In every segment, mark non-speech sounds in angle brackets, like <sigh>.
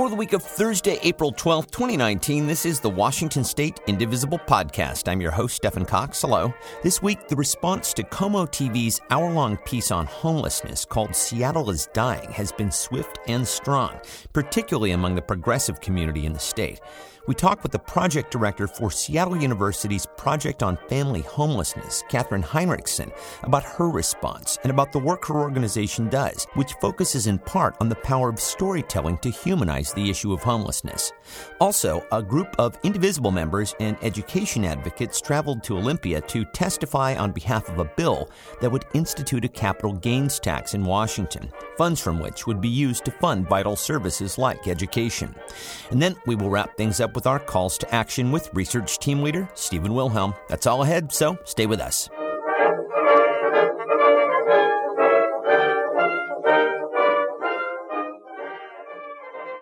For the week of Thursday, April 12th, 2019, this is the Washington State Indivisible Podcast. I'm your host, Stephen Cox. Hello. This week, the response to KOMO TV's hour long piece on homelessness called Seattle is Dying has been swift and strong, particularly among the progressive community in the state we talked with the project director for Seattle University's Project on Family Homelessness, Catherine Hinrichsen, about her response and about the work her organization does, which focuses in part on the power of storytelling to humanize the issue of homelessness. Also, a group of Indivisible members and education advocates traveled to Olympia to testify on behalf of a bill that would institute a capital gains tax in Washington, funds from which would be used to fund vital services like education. And then we will wrap things up with our calls to action with research team leader Stephen Wilhelm. That's all ahead, so stay with us.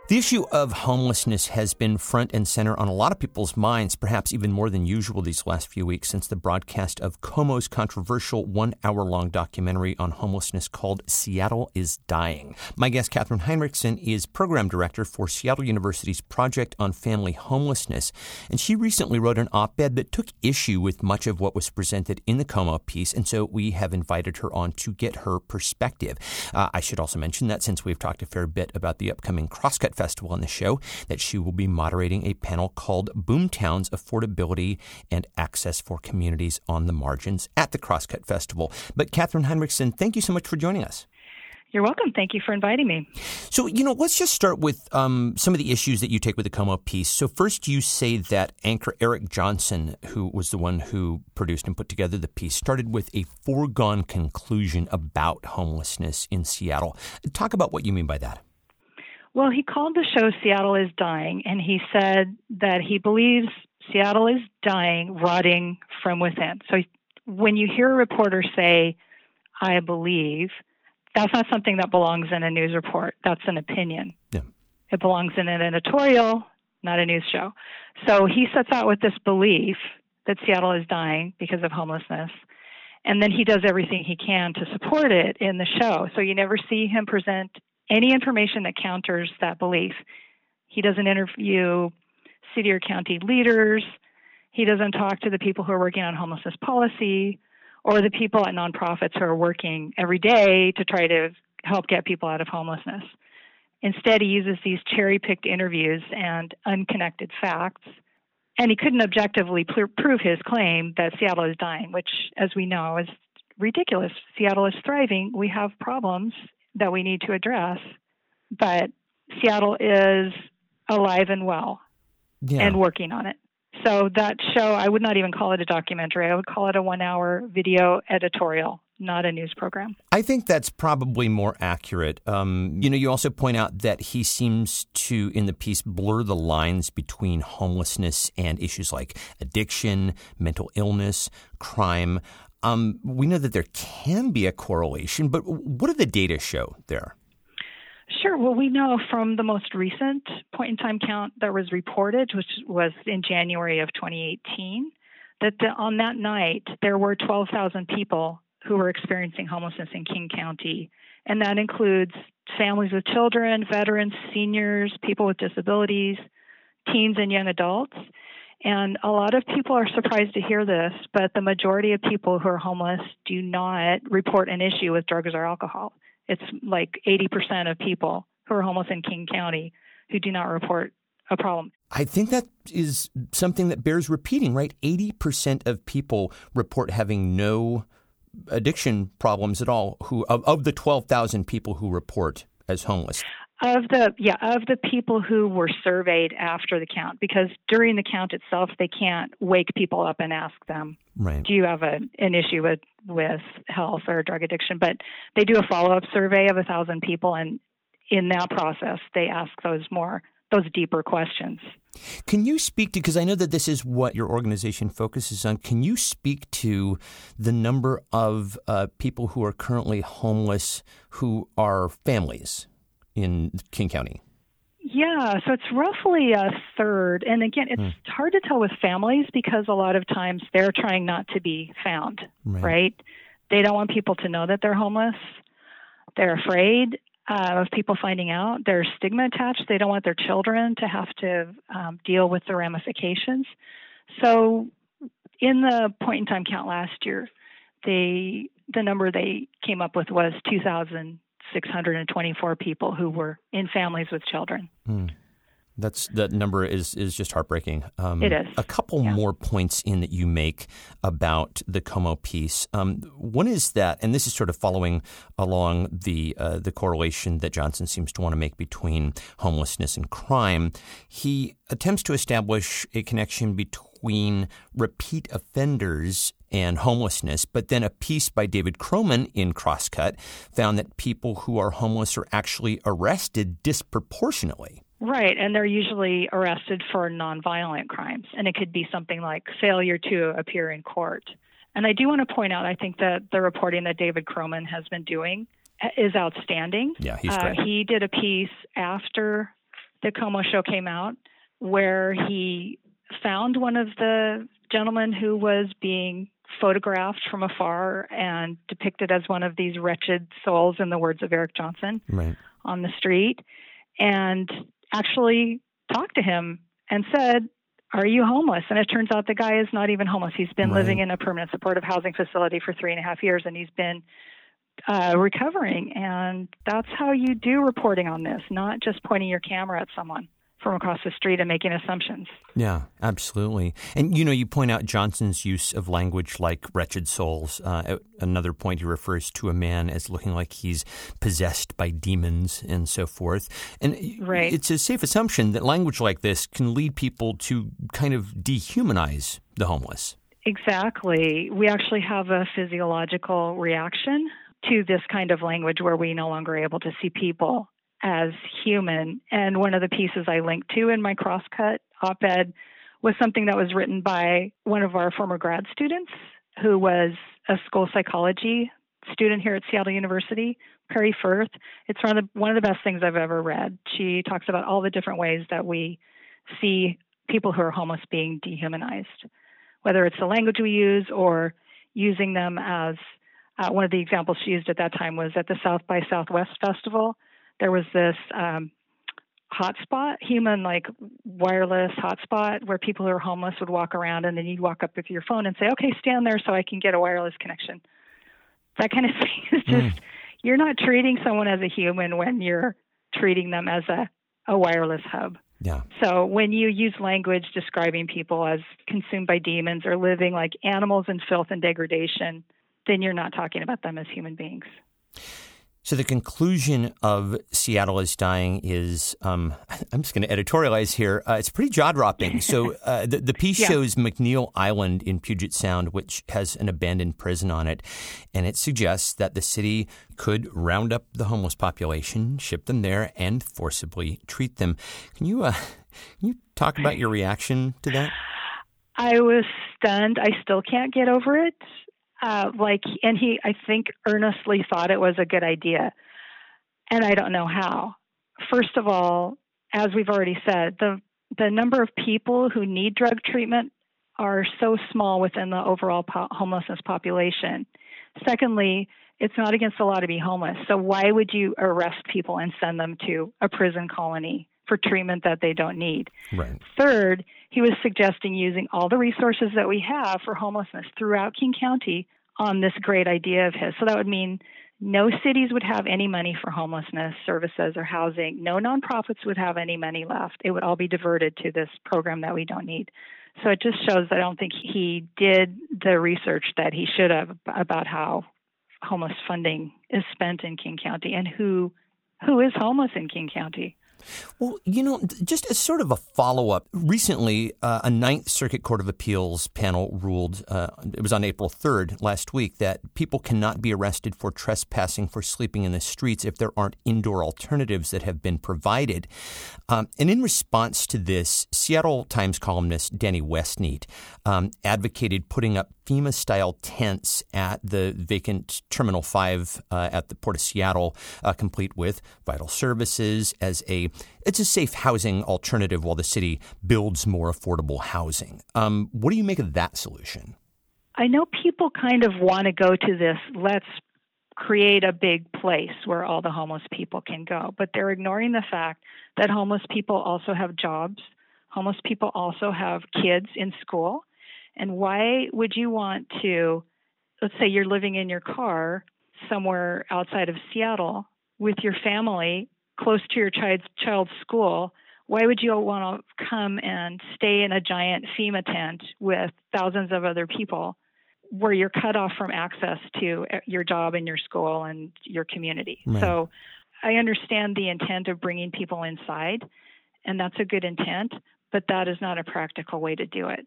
The issue of homelessness has been front and center on a lot of people's minds, perhaps even more than usual these last few weeks since the broadcast of KOMO's controversial one hour long documentary on homelessness called Seattle is Dying. My guest, Catherine Hinrichsen, is program director for Seattle University's Project on Family Homelessness, and she recently wrote an op ed that took issue with much of what was presented in the KOMO piece, and so we have invited her on to get her perspective. Uh, I should also mention that since we've talked a fair bit about the upcoming Crosscut Festival on the show that she will be moderating a panel called Boomtown's Affordability and Access for Communities on the Margins at the Crosscut Festival. But Catherine Hinrichsen, thank you so much for joining us. You're welcome. Thank you for inviting me. So, you know, let's just start with um, some of the issues that you take with the KOMO piece. So, first, you say that anchor Eric Johnson, who was the one who produced and put together the piece, started with a foregone conclusion about homelessness in Seattle. Talk about what you mean by that. Well, he called the show Seattle is Dying, and he said that he believes Seattle is dying, rotting from within. So when you hear a reporter say, I believe, that's not something that belongs in a news report. That's an opinion. Yeah. It belongs in an editorial, not a news show. So he sets out with this belief that Seattle is dying because of homelessness. And then he does everything he can to support it in the show. So you never see him present any information that counters that belief. He doesn't interview city or county leaders. He doesn't talk to the people who are working on homelessness policy or the people at nonprofits who are working every day to try to help get people out of homelessness. Instead, he uses these cherry picked interviews and unconnected facts. And he couldn't objectively pr- prove his claim that Seattle is dying, which, as we know, is ridiculous. Seattle is thriving. We have problems that we need to address. But Seattle is alive and well yeah. and working on it. So that show, I would not even call it a documentary. I would call it a one hour video editorial, not a news program. I think that's probably more accurate. Um, you know, you also point out that he seems to, in the piece, blur the lines between homelessness and issues like addiction, mental illness, crime. Um, we know that there can be a correlation, but what do the data show there? Sure. Well, we know from the most recent point in time count that was reported, which was in January of 2018, that the, on that night there were 12,000 people who were experiencing homelessness in King County. And that includes families with children, veterans, seniors, people with disabilities, teens, and young adults. And a lot of people are surprised to hear this, but the majority of people who are homeless do not report an issue with drugs or alcohol. It's like 80% of people who are homeless in King County who do not report a problem. I think that is something that bears repeating, right? 80% of people report having no addiction problems at all who of, of the 12,000 people who report as homeless of the yeah of the people who were surveyed after the count because during the count itself they can't wake people up and ask them right. do you have a, an issue with with health or drug addiction? But they do a follow-up survey of a thousand people and in that process they ask those more those deeper questions. Can you speak to because i know that this is what your organization focuses on can you speak to the number of uh, people who are currently homeless who are families in King County? Yeah, so it's roughly a third. And again, it's hmm. hard to tell with families because a lot of times they're trying not to be found, right? right? They don't want people to know that they're homeless. They're afraid. uh, of people finding out. There's stigma attached. They don't want their children to have to um, deal with the ramifications. So, in the point in time count last year, they the number they came up with was 2,624 people who were in families with children. Mm. That's that number is is just heartbreaking. Um, it is. A couple yeah. more points in that you make about the KOMO piece. Um, one is that, and this is sort of following along the uh, the correlation that Johnson seems to want to make between homelessness and crime. He attempts to establish a connection between repeat offenders and homelessness. But then a piece by David Kroman in Crosscut found that people who are homeless are actually arrested disproportionately. Right, and they're usually arrested for nonviolent crimes, and it could be something like failure to appear in court. And I do want to point out, I think that the reporting that David Kroman has been doing is outstanding. Yeah, he's uh, great. he did a piece after the KOMO show came out where he found one of the gentlemen who was being photographed from afar and depicted as one of these wretched souls, in the words of Eric Johnson, right. on the street. And actually talked to him and said, Are you homeless? And it turns out the guy is not even homeless. He's been right. living in a permanent supportive housing facility for three and a half years and he's been uh, recovering. And that's how you do reporting on this, not just pointing your camera at someone from across the street and making assumptions. Yeah, absolutely. And you know, you point out Johnson's use of language like wretched souls. Uh, at another point, he refers to a man as looking like he's possessed by demons and so forth. And right. it's a safe assumption that language like this can lead people to kind of dehumanize the homeless. Exactly. We actually have a physiological reaction to this kind of language where we no longer are able to see people as human. And one of the pieces I linked to in my crosscut op ed was something that was written by one of our former grad students who was a school psychology student here at Seattle University, Perry Firth. It's one of the one of the best things I've ever read. She talks about all the different ways that we see people who are homeless being dehumanized, whether it's the language we use or using them as uh, one of the examples she used at that time was at the South by Southwest Festival there was this um, hotspot, human like wireless hotspot, where people who are homeless would walk around, and then you'd walk up with your phone and say, "Okay, stand there so I can get a wireless connection." That kind of <laughs> thing is just mm. you're not treating someone as a human when you're treating them as a a wireless hub. Yeah. So when you use language describing people as consumed by demons or living like animals in filth and degradation, then you're not talking about them as human beings. So the conclusion of Seattle is dying is um, I'm just going to editorialize here. Uh, it's pretty jaw dropping. So uh, the, the piece <laughs> yeah. shows McNeil Island in Puget Sound, which has an abandoned prison on it, and it suggests that the city could round up the homeless population, ship them there, and forcibly treat them. Can you uh, can you talk about your reaction to that? I was stunned. I still can't get over it uh, like, and he, I think, earnestly thought it was a good idea. And I don't know how. First of all, as we've already said, the the number of people who need drug treatment are so small within the overall po- homelessness population. Secondly, it's not against the law to be homeless. So why would you arrest people and send them to a prison colony for treatment that they don't need? Right. Third, he was suggesting using all the resources that we have for homelessness throughout King County on this great idea of his. So that would mean no cities would have any money for homelessness services or housing. No nonprofits would have any money left. It would all be diverted to this program that we don't need. So it just shows I don't think he did the research that he should have about how homeless funding is spent in King County and who who is homeless in King County. Well, you know, just as sort of a follow up, recently uh, a Ninth Circuit Court of Appeals panel ruled, uh, it was on April 3rd last week, that people cannot be arrested for trespassing for sleeping in the streets if there aren't indoor alternatives that have been provided. Um, and in response to this, Seattle Times columnist Danny Westneat um, advocated putting up FEMA style tents at the vacant Terminal 5 uh, at the Port of Seattle, uh, complete with vital services as a it's a safe housing alternative while the city builds more affordable housing. Um, what do you make of that solution? I know people kind of want to go to this let's create a big place where all the homeless people can go. But they're ignoring the fact that homeless people also have jobs, homeless people also have kids in school. And why would you want to, let's say you're living in your car somewhere outside of Seattle with your family close to your child's, child's school? Why would you want to come and stay in a giant FEMA tent with thousands of other people? where you're cut off from access to your job and your school and your community. Right. So I understand the intent of bringing people inside, and that's a good intent, but that is not a practical way to do it.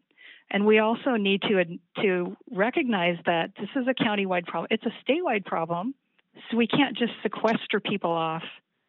And we also need to to recognize that this is a countywide problem. It's a statewide problem, so we can't just sequester people off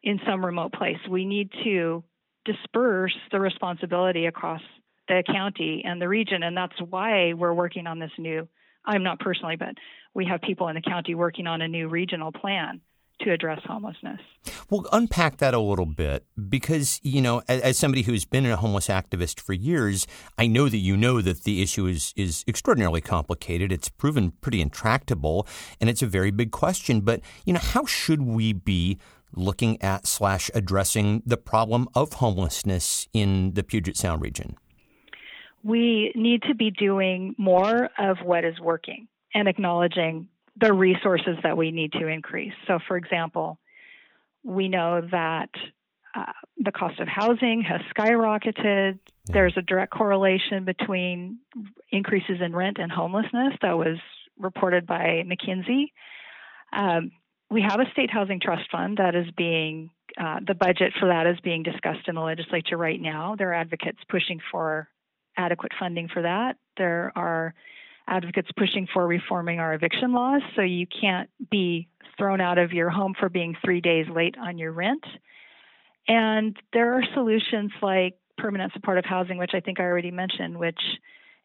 in some remote place. We need to disperse the responsibility across the county and the region, and that's why we're working on this new I'm not personally, but we have people in the county working on a new regional plan to address homelessness. Well, unpack that a little bit because, you know, as, as, somebody who's been a homeless activist for years, I know that you know that the issue is, is extraordinarily complicated. It's proven pretty intractable and it's a very big question. But, you know, how should we be looking at slash addressing the problem of homelessness in the Puget Sound region? we need to be doing more of what is working and acknowledging the resources that we need to increase. So, for example, we know that uh, the cost of housing has skyrocketed. Yeah. There's a direct correlation between increases in rent and homelessness that was reported by McKinsey. Um, we have a state housing trust fund that is being uh, the budget for that is being discussed in the legislature right now. There are advocates pushing for adequate funding for that. There are advocates pushing for reforming our eviction laws so you can't be thrown out of your home for being three days late on your rent. And there are solutions like permanent supportive housing, which I think I already mentioned, which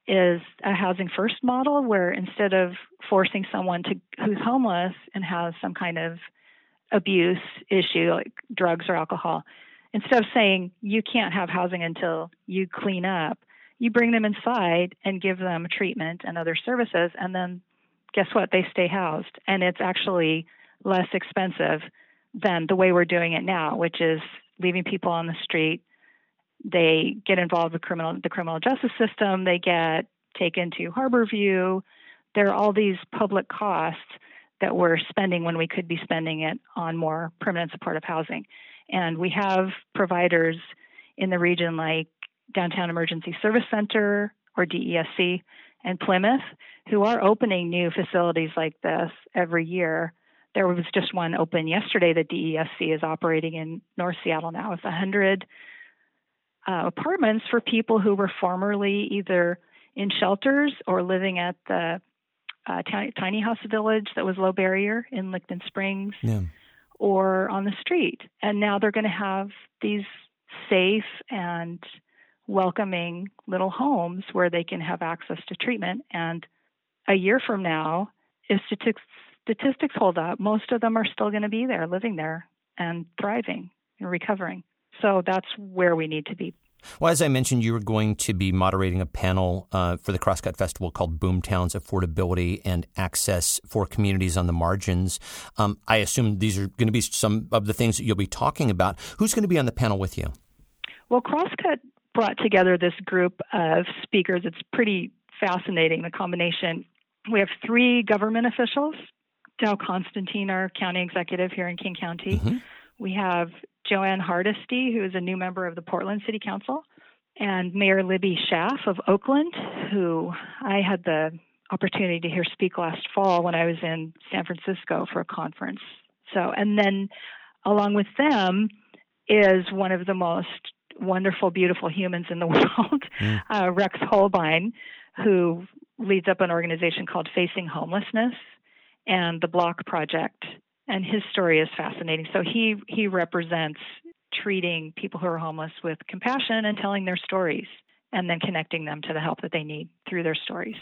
is a housing first model where instead of forcing someone to who's homeless and has some kind of abuse issue like drugs or alcohol, instead of saying you can't have housing until you clean up, you bring them inside and give them treatment and other services, and then guess what? They stay housed. And it's actually less expensive than the way we're doing it now, which is leaving people on the street. They get involved with criminal the criminal justice system. They get taken to Harborview. There are all these public costs that we're spending when we could be spending it on more permanent supportive housing. And we have providers in the region like Downtown Emergency Service Center or DESC and Plymouth who are opening new facilities like this every year. There was just one open yesterday that DESC is operating in North Seattle now with 100 uh, apartments for people who were formerly either in shelters or living at the uh, tiny, tiny, house village that was low barrier in Licton Springs yeah. or on the street. And now they're going to have these safe and welcoming little homes where they can have access to treatment. And a year from now, if statistics, statistics hold up, most of them are still going to be there, living there and thriving and recovering. So that's where we need to be. Well, as I mentioned, you were going to be moderating a panel uh, for the Crosscut Festival called Boomtowns Affordability and Access for Communities on the Margins. Um, I assume these are going to be some of the things that you'll be talking about. Who's going to be on the panel with you? Well, Crosscut brought together this group of speakers. It's pretty fascinating, the combination. We have three government officials Dow Constantine, our county executive here in King County. Mm-hmm. We have Jo Ann Hardesty, who is a new member of the Portland City Council, and Mayor Libby Schaaf of Oakland, who I had the opportunity to hear speak last fall when I was in San Francisco for a conference. So, and then along with them is one of the most wonderful, beautiful humans in the <laughs> world, mm. uh, Rex Hohlbein, who leads up an organization called Facing Homelessness and the Block Project. And his story is fascinating. So he he represents treating people who are homeless with compassion and telling their stories and then connecting them to the help that they need through their stories.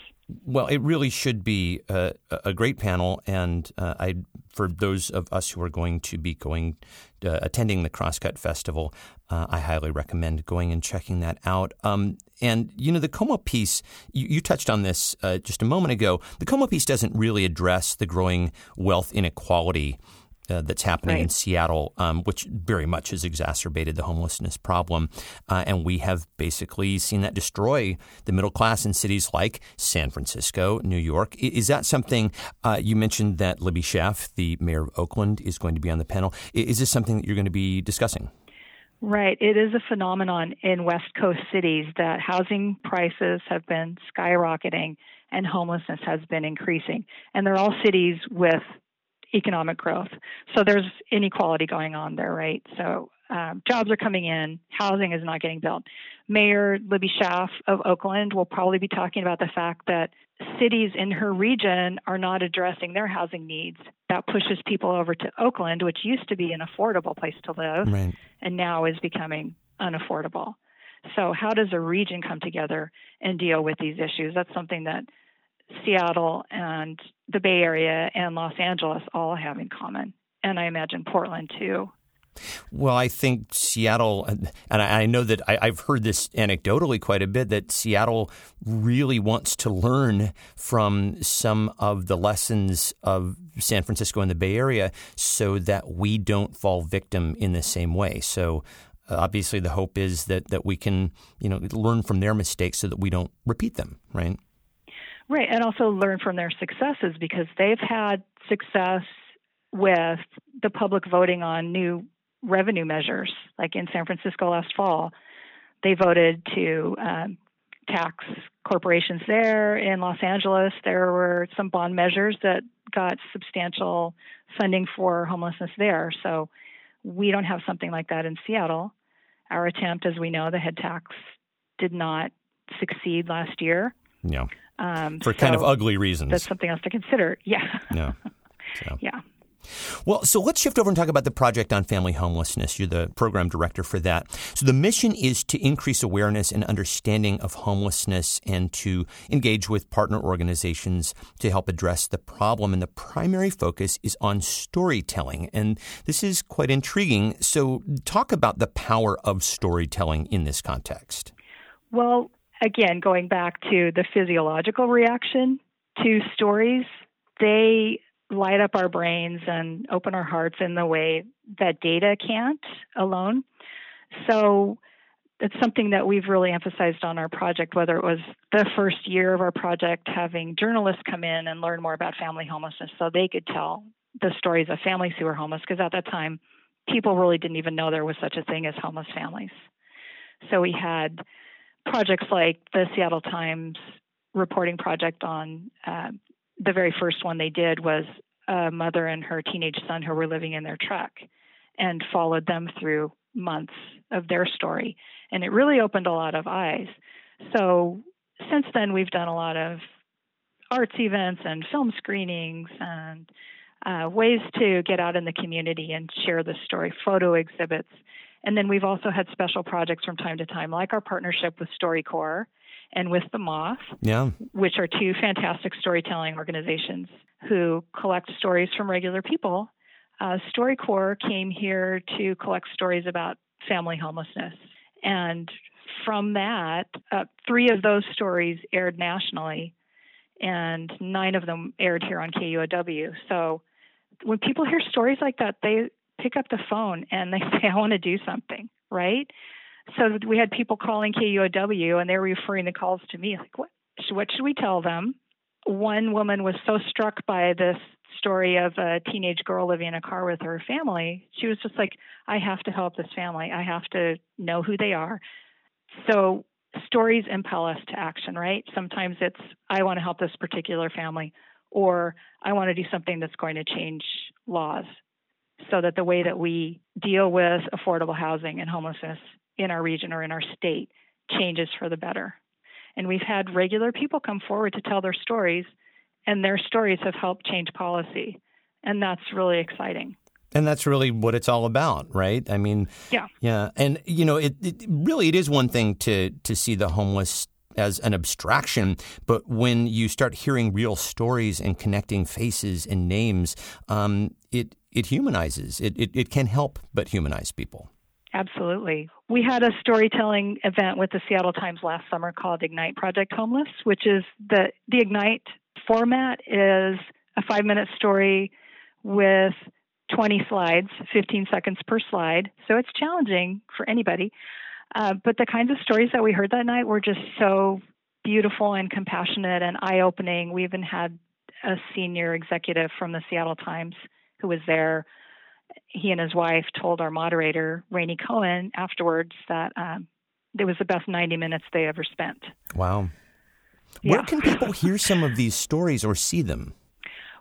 Well, it really should be a, a great panel, and uh, I for those of us who are going to be going uh, attending the Crosscut Festival, uh, I highly recommend going and checking that out. Um, and you know, the KOMO piece, you, you touched on this uh, just a moment ago. The KOMO piece doesn't really address the growing wealth inequality uh, that's happening right. in Seattle, um, which very much has exacerbated the homelessness problem. Uh, and we have basically seen that destroy the middle class in cities like San Francisco, New York. Is that something uh, you mentioned that Libby Schaaf, the mayor of Oakland, is going to be on the panel? Is this something that you're going to be discussing? Right. It is a phenomenon in West Coast cities that housing prices have been skyrocketing and homelessness has been increasing. And they're all cities with economic growth. So there's inequality going on there, right? So um, jobs are coming in, housing is not getting built. Mayor Libby Schaaf of Oakland will probably be talking about the fact that cities in her region are not addressing their housing needs. That pushes people over to Oakland, which used to be an affordable place to live, right. and now is becoming unaffordable. So, how does a region come together and deal with these issues? That's something that Seattle and the Bay Area and Los Angeles all have in common, and I imagine Portland too. Well, I think Seattle, and I know that I, have heard this anecdotally quite a bit, that Seattle really wants to learn from some of the lessons of San Francisco and the Bay Area so that we don't fall victim in the same way. So uh, obviously the hope is that, that we can, you know, learn from their mistakes so that we don't repeat them, right? Right, and also learn from their successes because they've had success with the public voting on new revenue measures. Like in San Francisco last fall, they voted to um, tax corporations there. In Los Angeles, there were some bond measures that got substantial funding for homelessness there. So we don't have something like that in Seattle. Our attempt, as we know, the head tax did not succeed last year. Yeah. Um, For so kind of ugly reasons. That's something else to consider. <laughs> Yeah. Yeah. <laughs> So. yeah. Well, so let's shift over and talk about the Project on Family Homelessness. You're the program director for that. So the mission is to increase awareness and understanding of homelessness and to engage with partner organizations to help address the problem. And the primary focus is on storytelling. And this is quite intriguing. So talk about the power of storytelling in this context. Well, again, going back to the physiological reaction to stories, they light up our brains and open our hearts in the way that data can't alone. So it's something that we've really emphasized on our project, whether it was the first year of our project having journalists come in and learn more about family homelessness so they could tell the stories of families who were homeless, because at that time, people really didn't even know there was such a thing as homeless families. So we had projects like the Seattle Times reporting project on uh, the very first one they did was a mother and her teenage son who were living in their truck and followed them through months of their story. And it really opened a lot of eyes. So since then, we've done a lot of arts events and film screenings and uh, ways to get out in the community and share the story, photo exhibits. And then we've also had special projects from time to time, like our partnership with StoryCorps and with The Moth, yeah. which are two fantastic storytelling organizations who collect stories from regular people. Uh, StoryCorps came here to collect stories about family homelessness. And from that, uh, three of those stories aired nationally, and nine of them aired here on KUOW. So when people hear stories like that, they pick up the phone and they <laughs> say, I want to do something, right? So we had people calling KUOW and they were referring the calls to me, like, what, what should we tell them? One woman was so struck by this story of a teenage girl living in a car with her family. She was just like, I have to help this family. I have to know who they are. So stories impel us to action, right? Sometimes it's, I want to help this particular family, or I want to do something that's going to change laws so that the way that we deal with affordable housing and homelessness in our region or in our state changes for the better. And we've had regular people come forward to tell their stories, and their stories have helped change policy. And that's really exciting. And that's really what it's all about, right? I mean, yeah, yeah. And you know, it, it really it is one thing to to see the homeless as an abstraction, but when you start hearing real stories and connecting faces and names, um, it it humanizes. It, it it can help but humanize people. Absolutely. We had a storytelling event with the Seattle Times last summer called Ignite Project Homeless, which is the the Ignite format is a 5-minute story with 20 slides, 15 seconds per slide. So it's challenging for anybody. Uh, but the kinds of stories that we heard that night were just so beautiful and compassionate and eye opening. We even had a senior executive from the Seattle Times who was there. He and his wife told our moderator, Rainey Cohen, afterwards that um, it was the best 90 minutes they ever spent. Wow. Yeah. Where can people hear some of these stories or see them?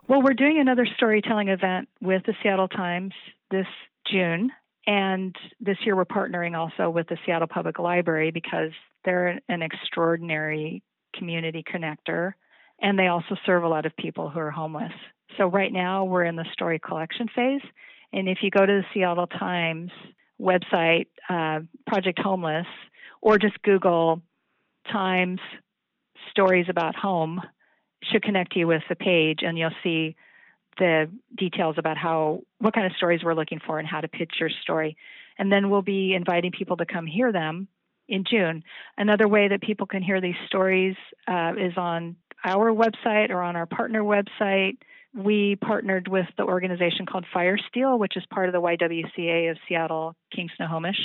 Well, we're doing another storytelling event with the Seattle Times this June. And this year we're partnering also with the Seattle Public Library because they're an extraordinary community connector and they also serve a lot of people who are homeless. So right now we're in the story collection phase. And if you go to the Seattle Times website, uh, Project Homeless, or just Google Times stories about home, should connect you with the page and you'll see the details about how what kind of stories we're looking for and how to pitch your story. And then we'll be inviting people to come hear them in June. Another way that people can hear these stories uh, is on our website or on our partner website. We partnered with the organization called Firesteel, which is part of the YWCA of Seattle, King Snohomish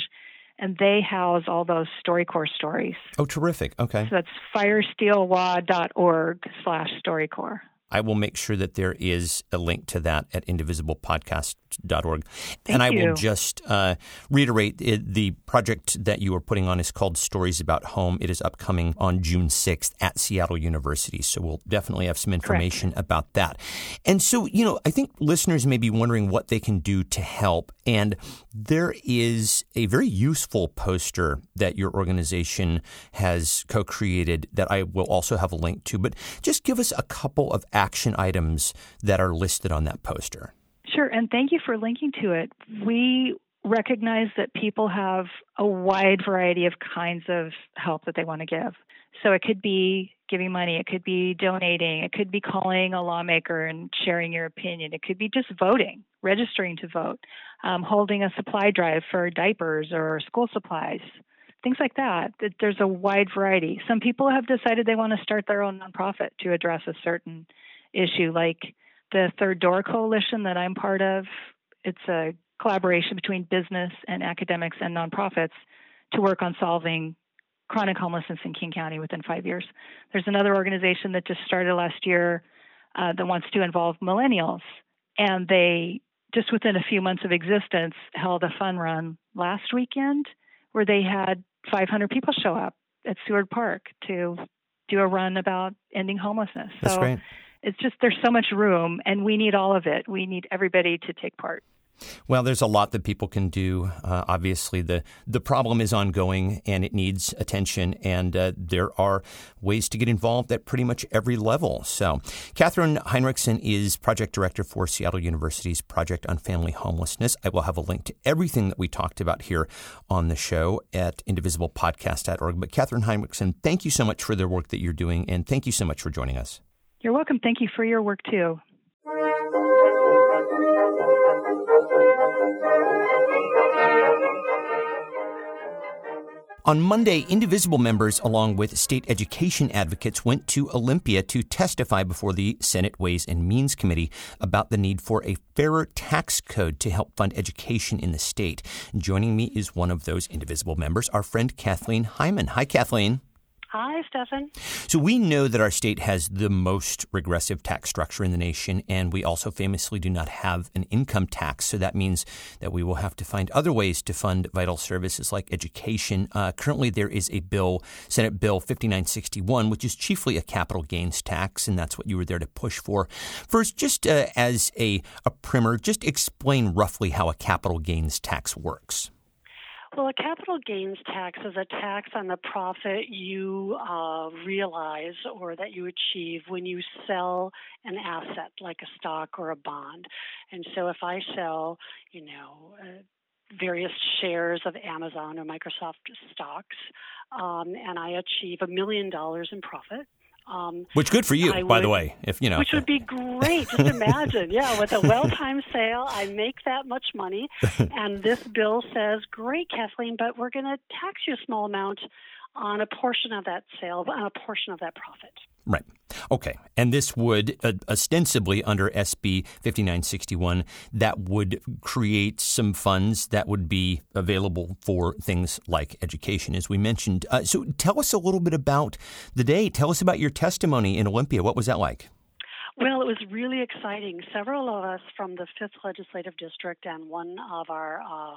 and they house all those StoryCorps stories. Oh, terrific. Okay. So that's firesteelwa.org slash StoryCorps. I will make sure that there is a link to that at indivisiblepodcast.org. Thank and I you. will just uh, reiterate it, the project that you are putting on is called Stories About Home. It is upcoming on June 6th at Seattle University. So we'll definitely have some information Correct. about that. And so, you know, I think listeners may be wondering what they can do to help. And there is a very useful poster that your organization has co created that I will also have a link to. But just give us a couple of action items that are listed on that poster. Sure, and thank you for linking to it. We recognize that people have a wide variety of kinds of help that they want to give. So it could be giving money, it could be donating, it could be calling a lawmaker and sharing your opinion, it could be just voting, registering to vote, um, holding a supply drive for diapers or school supplies, things like that. There's a wide variety. Some people have decided they want to start their own nonprofit to address a certain issue, like the Third Door Coalition that I'm part of. It's a collaboration between business and academics and nonprofits to work on solving chronic homelessness in King County within five years. There's another organization that just started last year uh, that wants to involve millennials, and they just within a few months of existence held a fun run last weekend where they had 500 people show up at Seward Park to do a run about ending homelessness. That's so great. It's just there's so much room, and we need all of it. We need everybody to take part. Well, there's a lot that people can do. Uh, obviously, the the problem is ongoing and it needs attention, and uh, there are ways to get involved at pretty much every level. So, Catherine Hinrichsen is project director for Seattle University's Project on Family Homelessness. I will have a link to everything that we talked about here on the show at indivisiblepodcast.org. But Catherine Hinrichsen, thank you so much for the work that you're doing, and thank you so much for joining us. You're welcome. Thank you for your work too. On Monday, Indivisible members, along with state education advocates, went to Olympia to testify before the Senate Ways and Means Committee about the need for a fairer tax code to help fund education in the state. Joining me is one of those Indivisible members, our friend Kathleen Heiman. Hi, Kathleen. Hi, Stefan. So we know that our state has the most regressive tax structure in the nation, and we also famously do not have an income tax. So that means that we will have to find other ways to fund vital services like education. Uh, currently, there is a bill, Senate Bill 5961, which is chiefly a capital gains tax, and that's what you were there to push for. First, just uh, as a, a primer, just explain roughly how a capital gains tax works. Well, a capital gains tax is a tax on the profit you uh, realize or that you achieve when you sell an asset like a stock or a bond. And so if I sell, you know, uh, various shares of Amazon or Microsoft stocks, um, and I achieve a million dollars in profit. Um, which good for you, I by would, the way. If you know, which would be great. Just imagine, yeah, with a well-timed sale, I make that much money, <laughs> and this bill says, "Great, Kathleen, but we're going to tax you a small amount on a portion of that sale, on a portion of that profit." Right. Okay. And this would uh, ostensibly under SB 5961 that would create some funds that would be available for things like education as we mentioned. Uh, so tell us a little bit about the day. Tell us about your testimony in Olympia. What was that like? Well, it was really exciting. Several of us from the 5th Legislative District and one of our uh,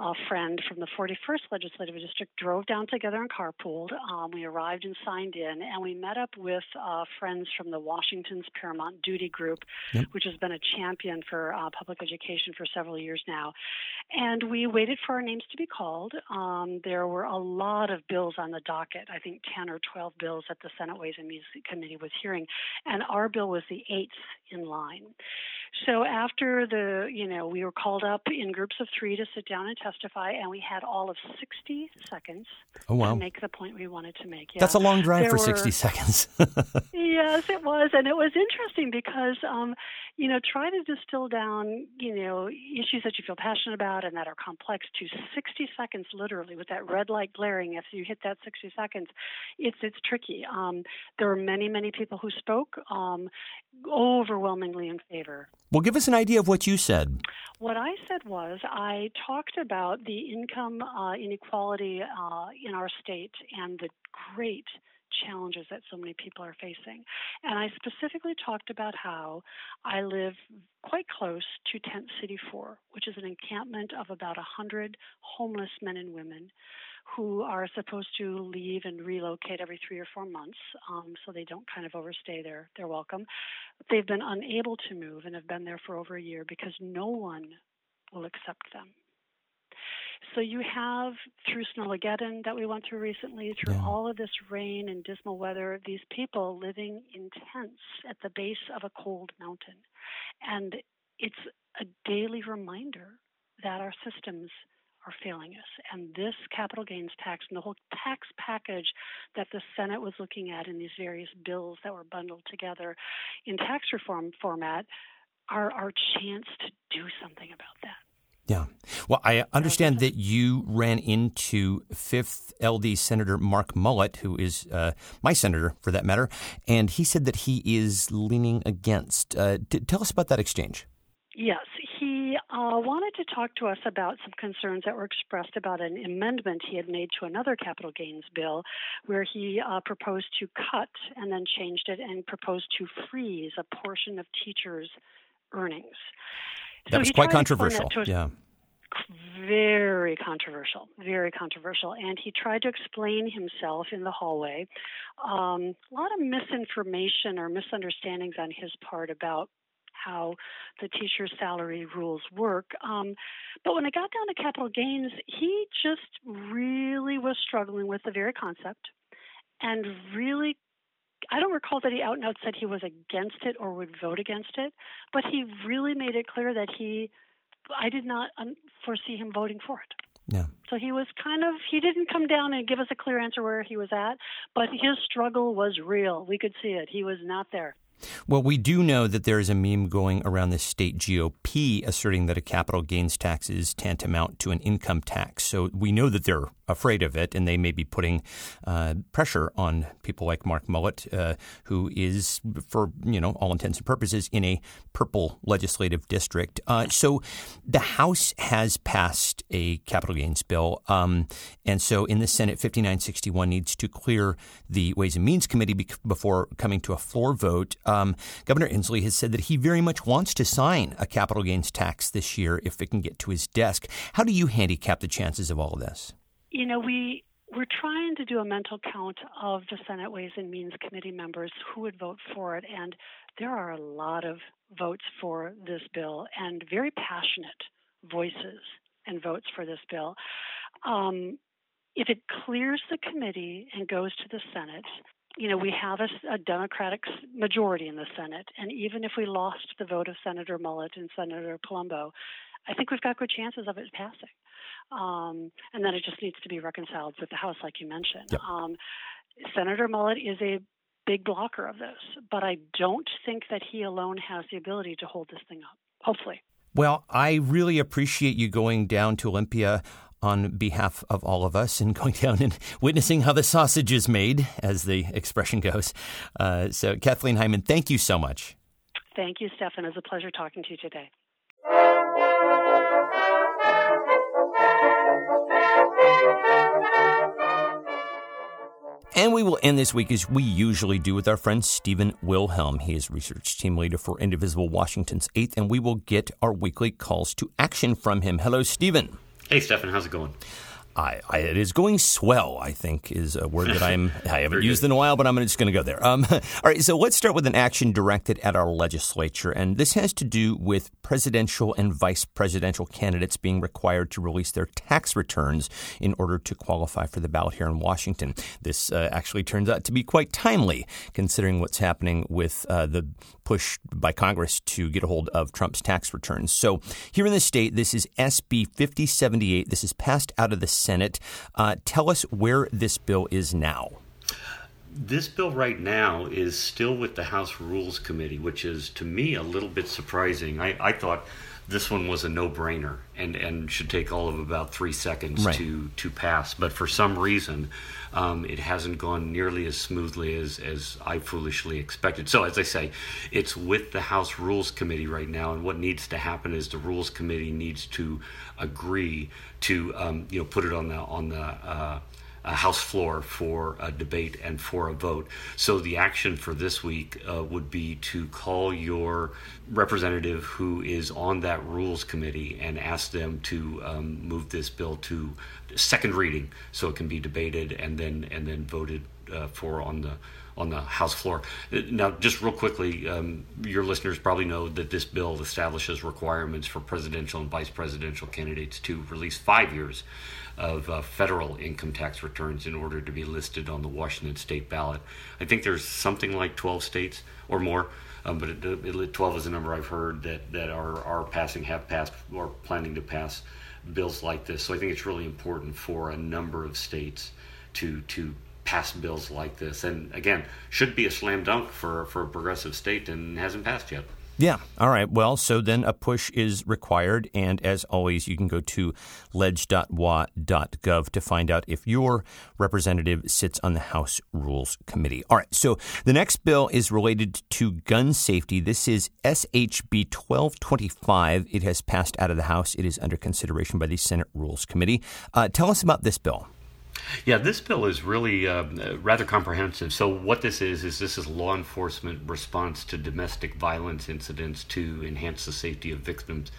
a friend from the 41st Legislative District drove down together and carpooled. Um, we arrived and signed in, and we met up with uh, friends from the Washington's Paramount Duty Group, yep. which has been a champion for uh, public education for several years now. And we waited for our names to be called. Um, there were a lot of bills on the docket, I think 10 or 12 bills that the Senate Ways and Means Committee was hearing, and our bill was the eighth in line. So after the, you know, we were called up in groups of three to sit down and testify, and we had all of 60 seconds oh, wow. to make the point we wanted to make. Yeah. That's a long drive there for were, 60 seconds. <laughs> yes, it was, and it was interesting because, um, you know, try to distill down, you know, issues that you feel passionate about and that are complex to 60 seconds, literally, with that red light glaring. If you hit that 60 seconds, it's it's tricky. Um, there were many, many people who spoke, um, overwhelmingly in favor. Well, give us an idea of what you said. What I said was I talked about the income uh, inequality uh, in our state and the great challenges that so many people are facing. And I specifically talked about how I live quite close to Tent City 4, which is an encampment of about 100 homeless men and women who are supposed to leave and relocate every three or four months, um, so they don't kind of overstay their their welcome. They've been unable to move and have been there for over a year because no one will accept them. So you have through Snowmageddon that we went through recently, through yeah. all of this rain and dismal weather, these people living in tents at the base of a cold mountain, and it's a daily reminder that our systems are failing us. And this capital gains tax and the whole tax package that the Senate was looking at in these various bills that were bundled together in tax reform format are our chance to do something about that. Yeah. Well, I understand that you ran into 5th LD Senator Mark Mullet, who is uh, my senator for that matter, and he said that he is leaning against. Uh, t- tell us about that exchange. Yes, he uh, wanted to talk to us about some concerns that were expressed about an amendment he had made to another capital gains bill where he uh, proposed to cut and then changed it and proposed to freeze a portion of teachers' earnings. That was quite controversial. yeah. Very controversial, very controversial. And he tried to explain himself in the hallway. Um, a lot of misinformation or misunderstandings on his part about how the teacher's salary rules work. Um, but when it got down to capital gains, he just really was struggling with the very concept and really I don't recall that he out and out said he was against it or would vote against it, but he really made it clear that he, I did not um, foresee him voting for it. Yeah. So he was kind of, he didn't come down and give us a clear answer where he was at, but his struggle was real. We could see it. He was not there. Well, we do know that there is a meme going around the state GOP asserting that a capital gains tax is tantamount to an income tax. So we know that they're afraid of it, and they may be putting uh, pressure on people like Mark Mullet, uh, who is, for you know all intents and purposes, in a purple legislative district. Uh, so the House has passed a capital gains bill, um, and so in the Senate, 5961 needs to clear the Ways and Means Committee before coming to a floor vote. Um, Governor Inslee has said that he very much wants to sign a capital gains tax this year if it can get to his desk. How do you handicap the chances of all of this? You know, we we're trying to do a mental count of the Senate Ways and Means Committee members who would vote for it, and there are a lot of votes for this bill and very passionate voices and votes for this bill. Um, if it clears the committee and goes to the Senate, you know, we have a, a, Democratic majority in the Senate, and even if we lost the vote of Senator Mullet and Senator Palumbo, I think we've got good chances of it passing. Um, and then it just needs to be reconciled with the House, like you mentioned. Yep. Um, Senator Mullet is a big blocker of this, but I don't think that he alone has the ability to hold this thing up. Hopefully. Well, I really appreciate you going down to Olympia on behalf of all of us and <laughs> going down and witnessing how the sausage is made, as the expression goes. Uh, so, Kathleen Heiman, thank you so much. Thank you, Stefan. It was a pleasure talking to you today. And we will end this week as we usually do with our friend Stephen Wilhelm. He is research team leader for Indivisible Washington's 8th, and we will get our weekly calls to action from him. Hello, Stephen. Hey, Stefan. How's it going? I, I, it is going swell. I think is a word that I'm <laughs> I haven't used in a while, but I'm just going to go there. Um, <laughs> all right, so let's start with an action directed at our legislature, and this has to do with presidential and vice presidential candidates being required to release their tax returns in order to qualify for the ballot here in Washington. This uh, actually turns out to be quite timely, considering what's happening with uh, the push by Congress to get a hold of Trump's tax returns. So here in the state, this is SB 5078. This is passed out of the Senate. Uh, tell us where this bill is now. This bill right now is still with the House Rules Committee, which is to me a little bit surprising. I, I thought this one was a no-brainer and, and should take all of about three seconds right. to, to pass. But for some reason, um, it hasn't gone nearly as smoothly as, as I foolishly expected. So, as I say, it's with the House Rules Committee right now, and what needs to happen is the Rules Committee needs to agree to um, you know put it on the on the uh, uh, House floor for a debate and for a vote. So the action for this week uh, would be to call your representative who is on that rules committee and ask them to um, move this bill to second reading so it can be debated and then and then voted uh, for on the on the House floor. Now, just real quickly, um, your listeners probably know that this bill establishes requirements for presidential and vice presidential candidates to release five years of uh, federal income tax returns in order to be listed on the Washington state ballot. I think there's something like 12 states or more. Um, but it, it, 12 is a number I've heard that, that are, are passing, have passed, or planning to pass bills like this. So I think it's really important for a number of states to to pass bills like this. And again, should be a slam dunk for, for a progressive state and hasn't passed yet. Yeah. All right. Well, so then a push is required. And as always, you can go to ledge.wa.gov to find out if your representative sits on the House Rules Committee. All right. So the next bill is related to gun safety. This is SHB 1225. It has passed out of the House. It is under consideration by the Senate Rules Committee. Uh, tell us about this bill. Yeah, this bill is really uh, rather comprehensive. So, what this is is this is law enforcement response to domestic violence incidents to enhance the safety of victims,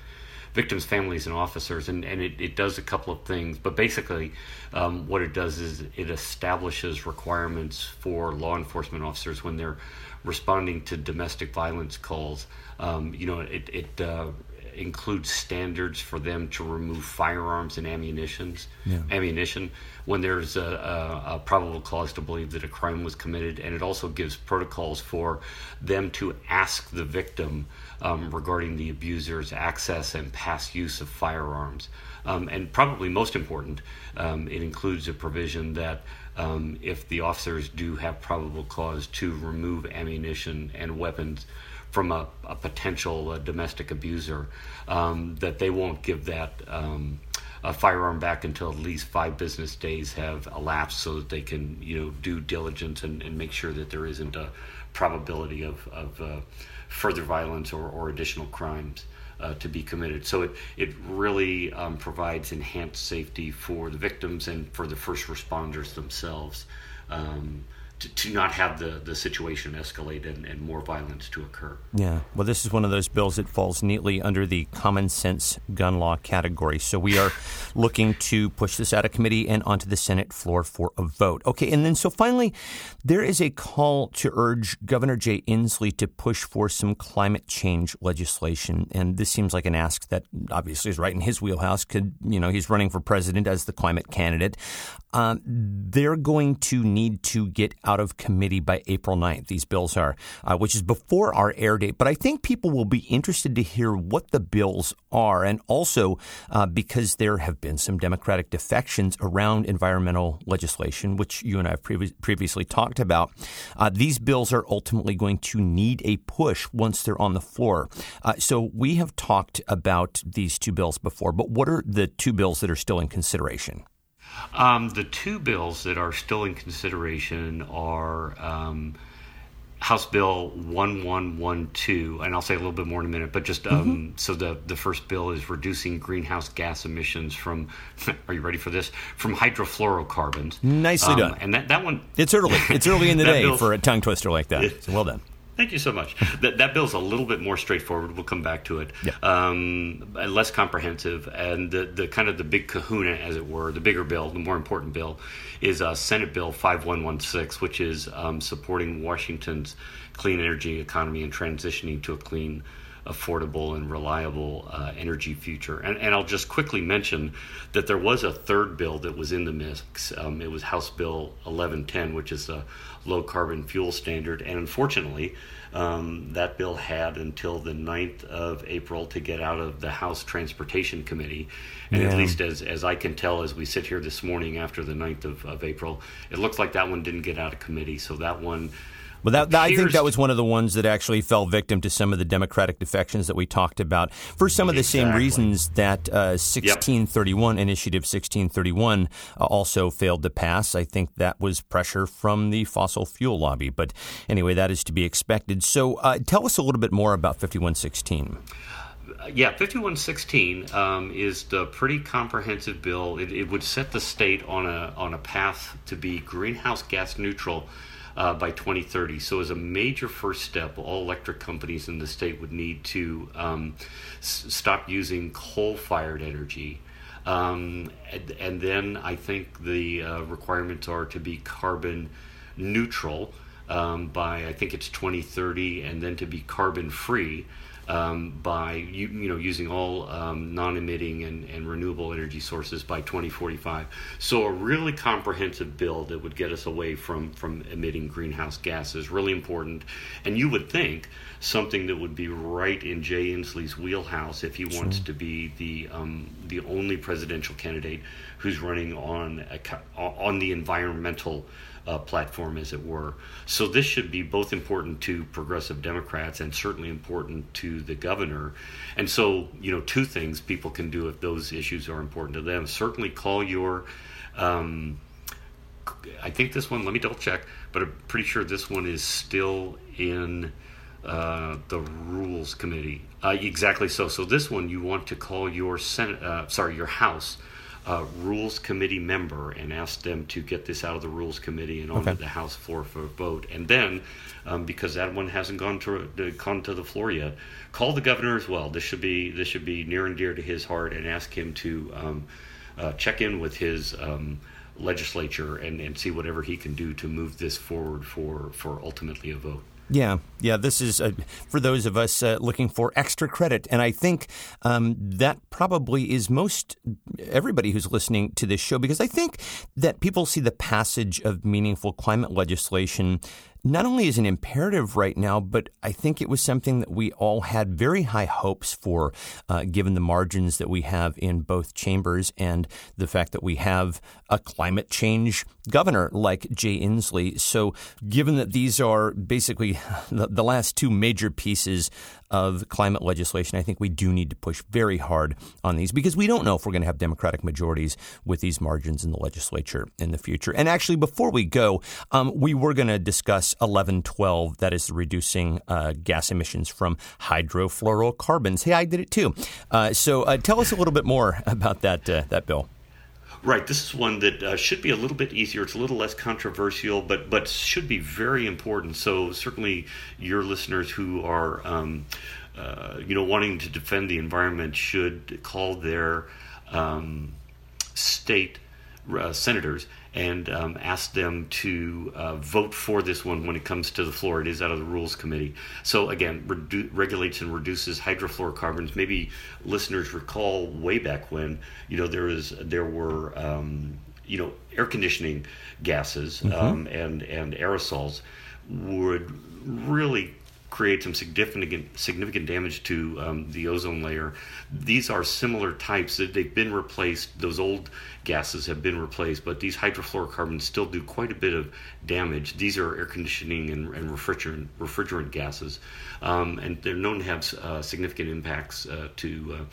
victims' families, and officers. And and it, it does a couple of things, but basically, um, what it does is it establishes requirements for law enforcement officers when they're responding to domestic violence calls. Um, you know, it it uh, includes standards for them to remove firearms and ammunitions, yeah. ammunition when there's a, a, a, probable cause to believe that a crime was committed, and it also gives protocols for them to ask the victim um, regarding the abuser's access and past use of firearms. Um, and probably most important, um, it includes a provision that um, if the officers do have probable cause to remove ammunition and weapons from a, a potential uh, domestic abuser, um, that they won't give that um, a firearm back until at least five business days have elapsed, so that they can you know do diligence and, and make sure that there isn't a probability of, of uh, further violence or, or additional crimes. Uh, to be committed. So it, it really um, provides enhanced safety for the victims and for the first responders themselves. Um, to, to not have the, the situation escalate and, and more violence to occur. Yeah. Well, this is one of those bills that falls neatly under the common sense gun law category. So we are <laughs> looking to push this out of committee and onto the Senate floor for a vote. Okay. And then so finally, there is a call to urge Governor Jay Inslee to push for some climate change legislation. And this seems like an ask that obviously is right in his wheelhouse. Could, you know, he's running for president as the climate candidate. Um, they're going to need to get out of committee by April 9th. These bills are, uh, which is before our air date. But I think people will be interested to hear what the bills are, and also uh, because there have been some Democratic defections around environmental legislation, which you and I have previ- previously talked about. Uh, these bills are ultimately going to need a push once they're on the floor. Uh, so we have talked about these two bills before, but what are the two bills that are still in consideration? Um, the two bills that are still in consideration are um, House Bill 1112, and I'll say a little bit more in a minute, but just um, mm-hmm. so the, the first bill is reducing greenhouse gas emissions from, <laughs> are you ready for this? From hydrofluorocarbons. Nicely um, done. And that, that one. It's early. It's early in the <laughs> day for a tongue twister like that. <laughs> So well done. Thank you so much. that that bill's a little bit more straightforward. We'll come back to it. Yeah. Um, less comprehensive, and the the kind of the big Kahuna, as it were, the bigger bill, the more important bill, is uh, Senate Bill 5116, which is um, supporting Washington's clean energy economy and transitioning to a clean affordable and reliable uh, energy future. And, and, I'll just quickly mention that there was a third bill that was in the mix. Um, it was House Bill 1110, which is a low carbon fuel standard. And unfortunately, um, that bill had until the 9th of April to get out of the House Transportation Committee. And yeah. at least as, as I can tell as we sit here this morning after the 9th of, of April, it looks like that one didn't get out of committee. So that one well, that, that, I think that was one of the ones that actually fell victim to some of the Democratic defections that we talked about for some of the exactly. same reasons that uh, 1631 yep. Initiative 1631 uh, also failed to pass. I think that was pressure from the fossil fuel lobby. But anyway, that is to be expected. So uh, tell us a little bit more about 5116 yeah, 5116 um, is the pretty comprehensive bill. It, it, would set the state on a on a path to be greenhouse gas neutral uh, by 2030. So, as a major first step, all electric companies in the state would need to um, s- stop using coal fired energy. Um, and, and, then I think the uh, requirements are to be carbon neutral um, by, I think it's 2030, and then to be carbon free um, by you, you, know using all um, non-emitting and, and, renewable energy sources by 2045. So a really comprehensive bill that would get us away from from emitting greenhouse gases really important. And you would think something that would be right in Jay Inslee's wheelhouse if he sure. wants to be the um, the only presidential candidate who's running on a, on the environmental uh, platform, as it were. So this should be both important to progressive Democrats and certainly important to the governor. And so, you know, two things people can do if those issues are important to them. Certainly call your. Um, I think this one. Let me double check, but I'm pretty sure this one is still in uh, the rules committee. Uh, exactly so. So this one you want to call your Senate. Uh, sorry, your House uh, rules committee member and ask them to get this out of the rules committee and onto okay. the House floor for a vote. And then, um, because that one hasn't gone to, gone to the floor yet, call the governor as well. This should be this should be near and dear to his heart, and ask him to um, uh, check in with his. Um, legislature and, and see whatever he can do to move this forward for, for ultimately a vote. Yeah, yeah. This is uh, for those of us uh, looking for extra credit, and I think um, that probably is most everybody who's listening to this show because I think that people see the passage of meaningful climate legislation not only is an imperative right now, but I think it was something that we all had very high hopes for, uh, given the margins that we have in both chambers and the fact that we have a climate change governor like Jay Inslee. So, given that these are basically <laughs> the, the last two major pieces of climate legislation, I think we do need to push very hard on these because we don't know if we're going to have Democratic majorities with these margins in the legislature in the future. And actually, before we go, um, we were going to discuss 1112, that is reducing uh, gas emissions from hydrofluorocarbons. Hey, I did it too. Uh, so uh, tell us a little bit more <laughs> about that uh, that bill. Right. This is one that uh, should be a little bit easier. It's a little less controversial, but but should be very important. So certainly, your listeners who are, um, uh, you know, wanting to defend the environment should call their um, state uh, senators and um, ask them to uh, vote for this one when it comes to the floor. It is out of the Rules Committee. So again, redu- regulates and reduces hydrofluorocarbons. Maybe listeners recall way back when you know there was there were. Um, you know, air conditioning gases mm-hmm. um, and and aerosols would really create some significant significant damage to um, the ozone layer. These are similar types that they've been replaced. Those old gases have been replaced, but these hydrofluorocarbons still do quite a bit of damage. These are air conditioning and, and refrigerant refrigerant gases, um, and they're known to have uh, significant impacts uh, to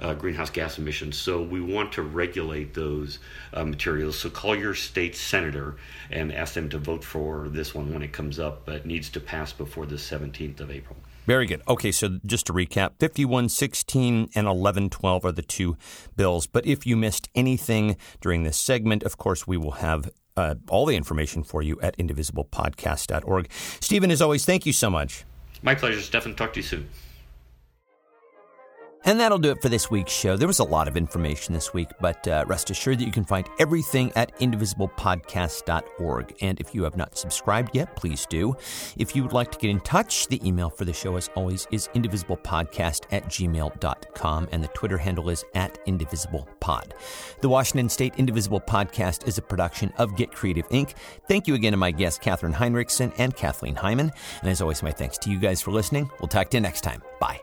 uh, greenhouse gas emissions. So we want to regulate those uh, materials. So call your state senator and ask them to vote for this one when it comes up, but it needs to pass before the 17th of April. Very good. Okay, so just to recap 5116 and 1112 are the two bills. But if you missed anything during this segment, of course, we will have uh, all the information for you at indivisiblepodcast.org. Stephen, as always, thank you so much. My pleasure, Stefan. Talk to you soon. And that'll do it for this week's show. There was a lot of information this week, but uh, rest assured that you can find everything at indivisiblepodcast.org. And if you have not subscribed yet, please do. If you would like to get in touch, the email for the show, as always, is indivisiblepodcast at gmail.com, and the Twitter handle is at indivisiblepod. The Washington State Indivisible Podcast is a production of Get Creative Inc. Thank you again to my guests, Catherine Hinrichsen and Kathleen Heiman. And as always, my thanks to you guys for listening. We'll talk to you next time. Bye.